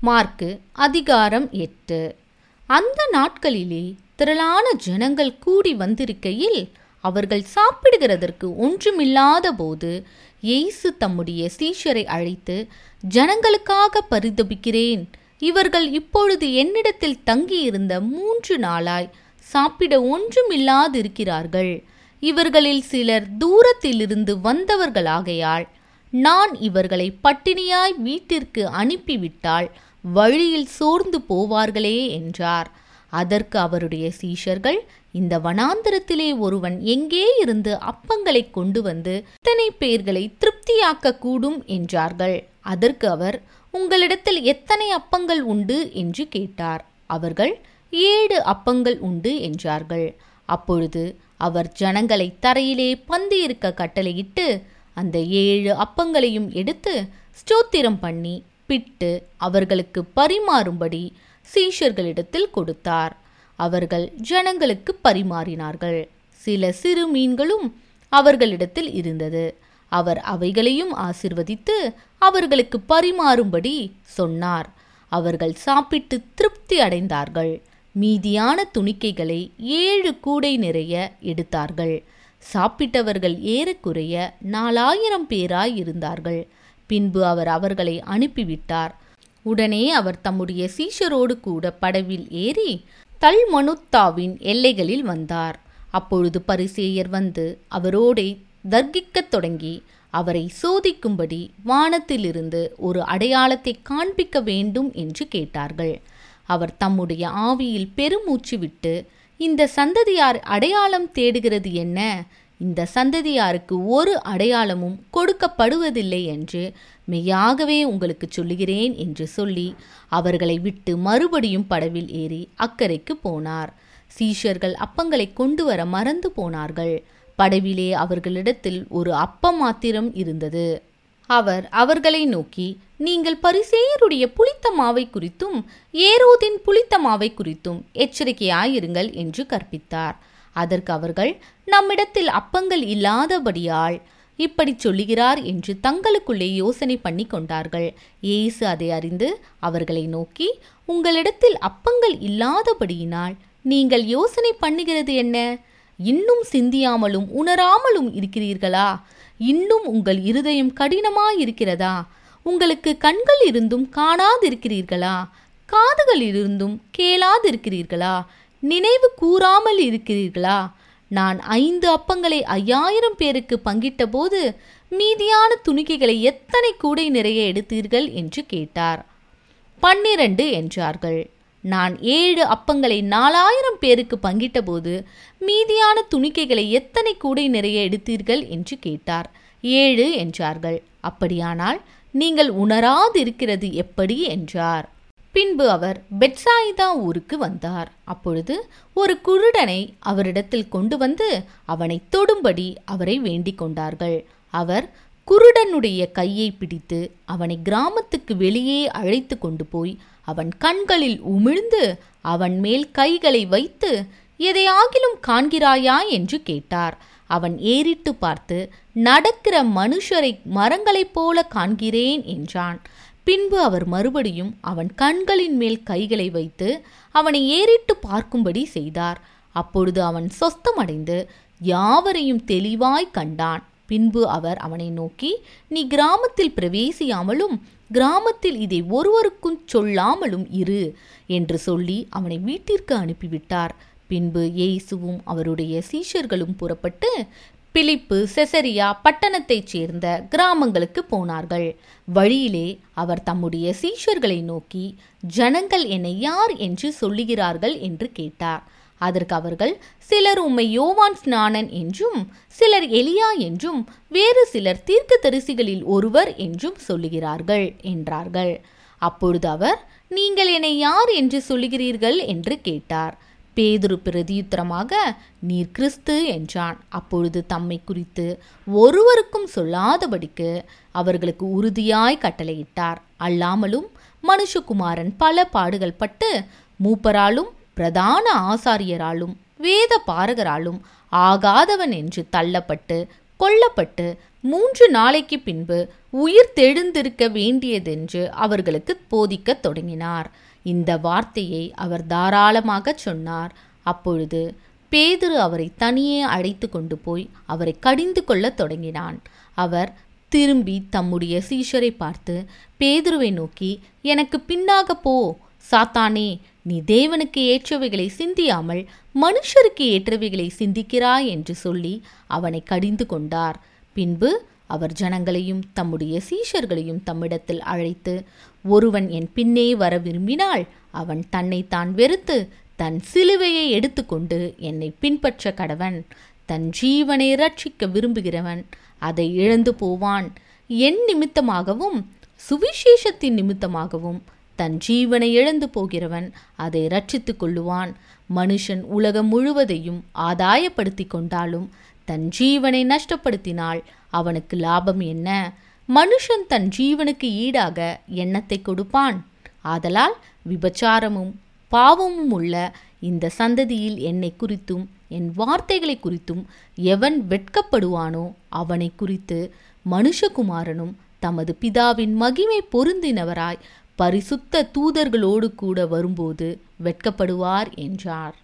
Mark அதிகாரம் எட்டு. அந்த நாட்களிலே திரளான ஜனங்கள் கூடி வந்திருக்கையில் அவர்கள் சாப்பிடுகிறதற்கு ஒன்றுமில்லாத போது இயேசு தம்முடைய சீஷரை அழைத்து ஜனங்களுக்காக பரிதபிக்கிறேன். இவர்கள் இப்பொழுது என்னிடத்தில் தங்கியிருந்த மூன்று நாளாய் சாப்பிட ஒன்றுமில்லாதிருக்கிறார்கள். இவர்களில் சிலர் தூரத்திலிருந்து வந்தவர்களாகையால் நான் இவர்களை பட்டினியாய் வீட்டிற்கு அனுப்பிவிட்டால் வழியில் சோர்ந்து போவார்களே என்றார். அதற்கு அவருடைய சீஷர்கள் இந்த வனாந்திரத்திலே ஒருவன் எங்கே இருந்து அப்பங்களை கொண்டு வந்து இத்தனை பேர்களை திருப்தியாக்க கூடும் என்றார்கள். அதற்கு அவர் உங்களிடத்தில் எத்தனை அப்பங்கள் உண்டு என்று கேட்டார். அவர்கள் ஏழு அப்பங்கள் உண்டு என்றார்கள். அப்பொழுது அவர் ஜனங்களை தரையிலே பந்து இருக்க கட்டளையிட்டு அந்த ஏழு அப்பங்களையும் எடுத்து ஸ்தோத்திரம் பண்ணி பிட்டு அவர்களுக்கு பரிமாறும்படி சீஷர்களிடத்தில் கொடுத்தார். அவர்கள் ஜனங்களுக்கு பரிமாறினார்கள். சில சிறு மீன்களும் அவர்களிடத்தில் இருந்தது. அவர் அவைகளையும் ஆசிர்வதித்து அவர்களுக்கு பரிமாறும்படி சொன்னார். அவர்கள் சாப்பிட்டு திருப்தி அடைந்தார்கள். மீதியான துணிக்கைகளை ஏழு கூடை நிறைய எடுத்தார்கள். சாப்பிட்டவர்கள் ஏறக்குறைய நாலாயிரம் பேராய் இருந்தார்கள். பின்பு அவர் அவர்களை அனுப்பிவிட்டார். உடனே அவர் தம்முடைய சீஷரோடு கூட படவில் ஏறி தல்மனுத்தாவின் எல்லைகளில் வந்தார். அப்பொழுது பரிசேயர் வந்து அவரோடே தர்க்கிக்கத் தொடங்கி அவரை சோதிக்கும்படி வானத்திலிருந்து ஒரு அடையாளத்தை காண்பிக்க வேண்டும் என்று கேட்டார்கள். அவர் தம்முடைய ஆவியில் பெருமூச்சு விட்டு இந்த சந்ததியார் அடையாளம் தேடுகிறது என்ன? இந்த சந்ததியாருக்கு ஒரு அடையாளமும் கொடுக்கப்படுவதில்லை என்று மெய்யாகவே உங்களுக்கு சொல்லுகிறேன் என்று சொல்லி அவர்களை விட்டு மறுபடியும் படவில் ஏறி அக்கறைக்கு போனார். சீஷர்கள் அப்பங்களை கொண்டு வர மறந்து போனார்கள். படவிலே அவர்களிடத்தில் ஒரு அப்பம் மாத்திரம் இருந்தது. அவர் அவர்களை நோக்கி நீங்கள் பரிசேயருடைய புளித்த மாவை குறித்தும் ஏரோதின் புளித்த மாவை குறித்தும் எச்சரிக்கையாயிருங்கள் என்று கற்பித்தார். அதற்கு அவர்கள் நம்மிடத்தில் அப்பங்கள் இல்லாதபடியால் இப்படி சொல்லுகிறார் என்று தங்களுக்குள்ளே யோசனை பண்ணி கொண்டார்கள். இயேசு அதை அறிந்து அவர்களை நோக்கி உங்களிடத்தில் அப்பங்கள் இல்லாதபடியினால் நீங்கள் யோசனை பண்ணுகிறது என்ன? இன்னும் சிந்தியாமலும் உணராமலும் இருக்கிறீர்களா? இன்னும் உங்கள் இருதயம் கடினமாயிருக்கிறதா? உங்களுக்கு கண்கள் இருந்தும் காணாதிருக்கிறீர்களா? காதுகள் இருந்தும் கேளாதிருக்கிறீர்களா? நினைவு கூறாமல் இருக்கிறீர்களா? நான் ஐந்து அப்பங்களை ஐயாயிரம் பேருக்கு பங்கிட்ட போது மீதியான துணிக்கைகளை எத்தனை கூடை நிறைய எடுத்தீர்கள் என்று கேட்டார். பன்னிரண்டு என்றார்கள். நான் ஏழு அப்பங்களை நாலாயிரம் பேருக்கு பங்கிட்டபோது மீதியான துணிக்கைகளை எத்தனை கூடை நிறைய எடுத்தீர்கள் என்று கேட்டார். ஏழு என்றார்கள். அப்படியானால் நீங்கள் உணராதிருக்கிறது எப்படி? என்றார். பின்பு அவர் பெட்சாயிதா ஊருக்கு வந்தார். அப்பொழுது ஒரு குருடனை அவரிடத்தில் கொண்டு வந்து அவனை தொடும்படி அவரை வேண்டிக் கொண்டார்கள். அவர் குருடனுடைய கையை பிடித்து அவனை கிராமத்துக்கு வெளியே அழைத்து கொண்டு போய் அவன் கண்களில் உமிழ்ந்து அவன் மேல் கைகளை வைத்து எதையாகிலும் காண்கிறாயா? என்று கேட்டார். அவன் ஏறிட்டு பார்த்து நடக்கிற மனுஷரை மரங்களைப் போல காண்கிறேன் என்றான். பின்பு அவர் மறுபடியும் அவன் கண்களின் மேல் கைகளை வைத்து அவனை ஏறிட்டு பார்க்கும்படி செய்தார். அப்பொழுது அவன் சொஸ்தமடைந்து யாவரையும் தெளிவாய் கண்டான். பின்பு அவர் அவனை நோக்கி நீ கிராமத்தில் பிரவேசியாமலும் கிராமத்தில் இதை ஒருவருக்கும் சொல்லாமலும் இரு என்று சொல்லி அவனை வீட்டிற்கு அனுப்பிவிட்டார். பின்பு இயேசுவும் அவருடைய சீஷர்களும் புறப்பட்டு பிலிப்பு செசரியா பட்டணத்தைச் சேர்ந்த கிராமங்களுக்கு போனார்கள். வழியிலே அவர் தம்முடைய சீஷர்களை நோக்கி ஜனங்கள் என்னை யார் என்று சொல்லுகிறார்கள்? என்று கேட்டார். அதற்கு அவர்கள் சிலர் உம்மை யோவான் ஸ்நானன் என்றும் சிலர் எலியா என்றும் வேறு சிலர் தீர்க்க தரிசிகளில் ஒருவர் என்றும் சொல்லுகிறார்கள் என்றார்கள். அப்பொழுது அவர் நீங்கள் என்னை யார் என்று சொல்லுகிறீர்கள்? என்று கேட்டார். பேதுரு பிரதியுத்தரமாக நீர் கிறிஸ்து என்றான். அப்பொழுது தம்மை குறித்து ஒருவருக்கும் சொல்லாதபடிக்கு அவர்களுக்கு உறுதியாய் கட்டளையிட்டார். அல்லாமலும் மனுஷகுமாரன் பல பாடுகள் பட்டு மூப்பராலும் பிரதான ஆசாரியராலும் வேத பாரகராலும் ஆகாதவன் என்று தள்ளப்பட்டு கொல்லப்பட்டு மூன்று நாளைக்கு பின்பு உயிர் தெழுந்திருக்க வேண்டியதென்று அவர்களுக்கு போதிக்கத் தொடங்கினார். இந்த வார்த்தையை அவர் தாராளமாக சொன்னார். அப்பொழுது பேதுரு அவரை தனியே அழைத்து கொண்டு போய் அவரை கடிந்து கொள்ளத் தொடங்கினான். அவர் திரும்பி தம்முடைய சீஷரை பார்த்து பேதுருவை நோக்கி எனக்கு பின்னாக போ. சாத்தானே நீ தேவனுக்கு ஏற்றவைகளை சிந்தியாமல் மனுஷருக்கு ஏற்றவைகளை சிந்திக்கிறாய் என்று சொல்லி அவனை கடிந்து கொண்டார். பின்பு அவர் ஜனங்களையும் தம்முடைய சீஷர்களையும் தம்மிடத்தில் அழைத்து ஒருவன் என் பின்னே வர விரும்பினால் அவன் தன்னை தான் வெறுத்து தன் சிலுவையை எடுத்துக்கொண்டு என்னை பின்பற்ற கடவன். தன் ஜீவனை ரட்சிக்க விரும்புகிறவன் அதை இழந்து போவான். என் நிமித்தமாகவும் சுவிசேஷத்தின் நிமித்தமாகவும் தன் ஜீவனை இழந்து போகிறவன் அதை ரட்சித்துக் கொள்ளுவான். மனுஷன் உலகம் முழுவதையும் ஆதாயப்படுத்தி கொண்டாலும் தன் ஜீவனை நஷ்டப்படுத்தினால் அவனுக்கு லாபம் என்ன? மனுஷன் தன் ஜீவனுக்கு ஈடாக எண்ணத்தை கொடுப்பான். ஆதலால் விபச்சாரமும் பாவமும் உள்ள இந்த சந்ததியில் என்னை குறித்தும் என் வார்த்தைகளை குறித்தும் எவன் வெட்கப்படுவானோ அவனை குறித்து மனுஷகுமாரனும் தமது பிதாவின் மகிமை பொருந்தினவராய் பரிசுத்த தூதர்களோடு கூட வரும்போது வெட்கப்படுவார் என்றார்.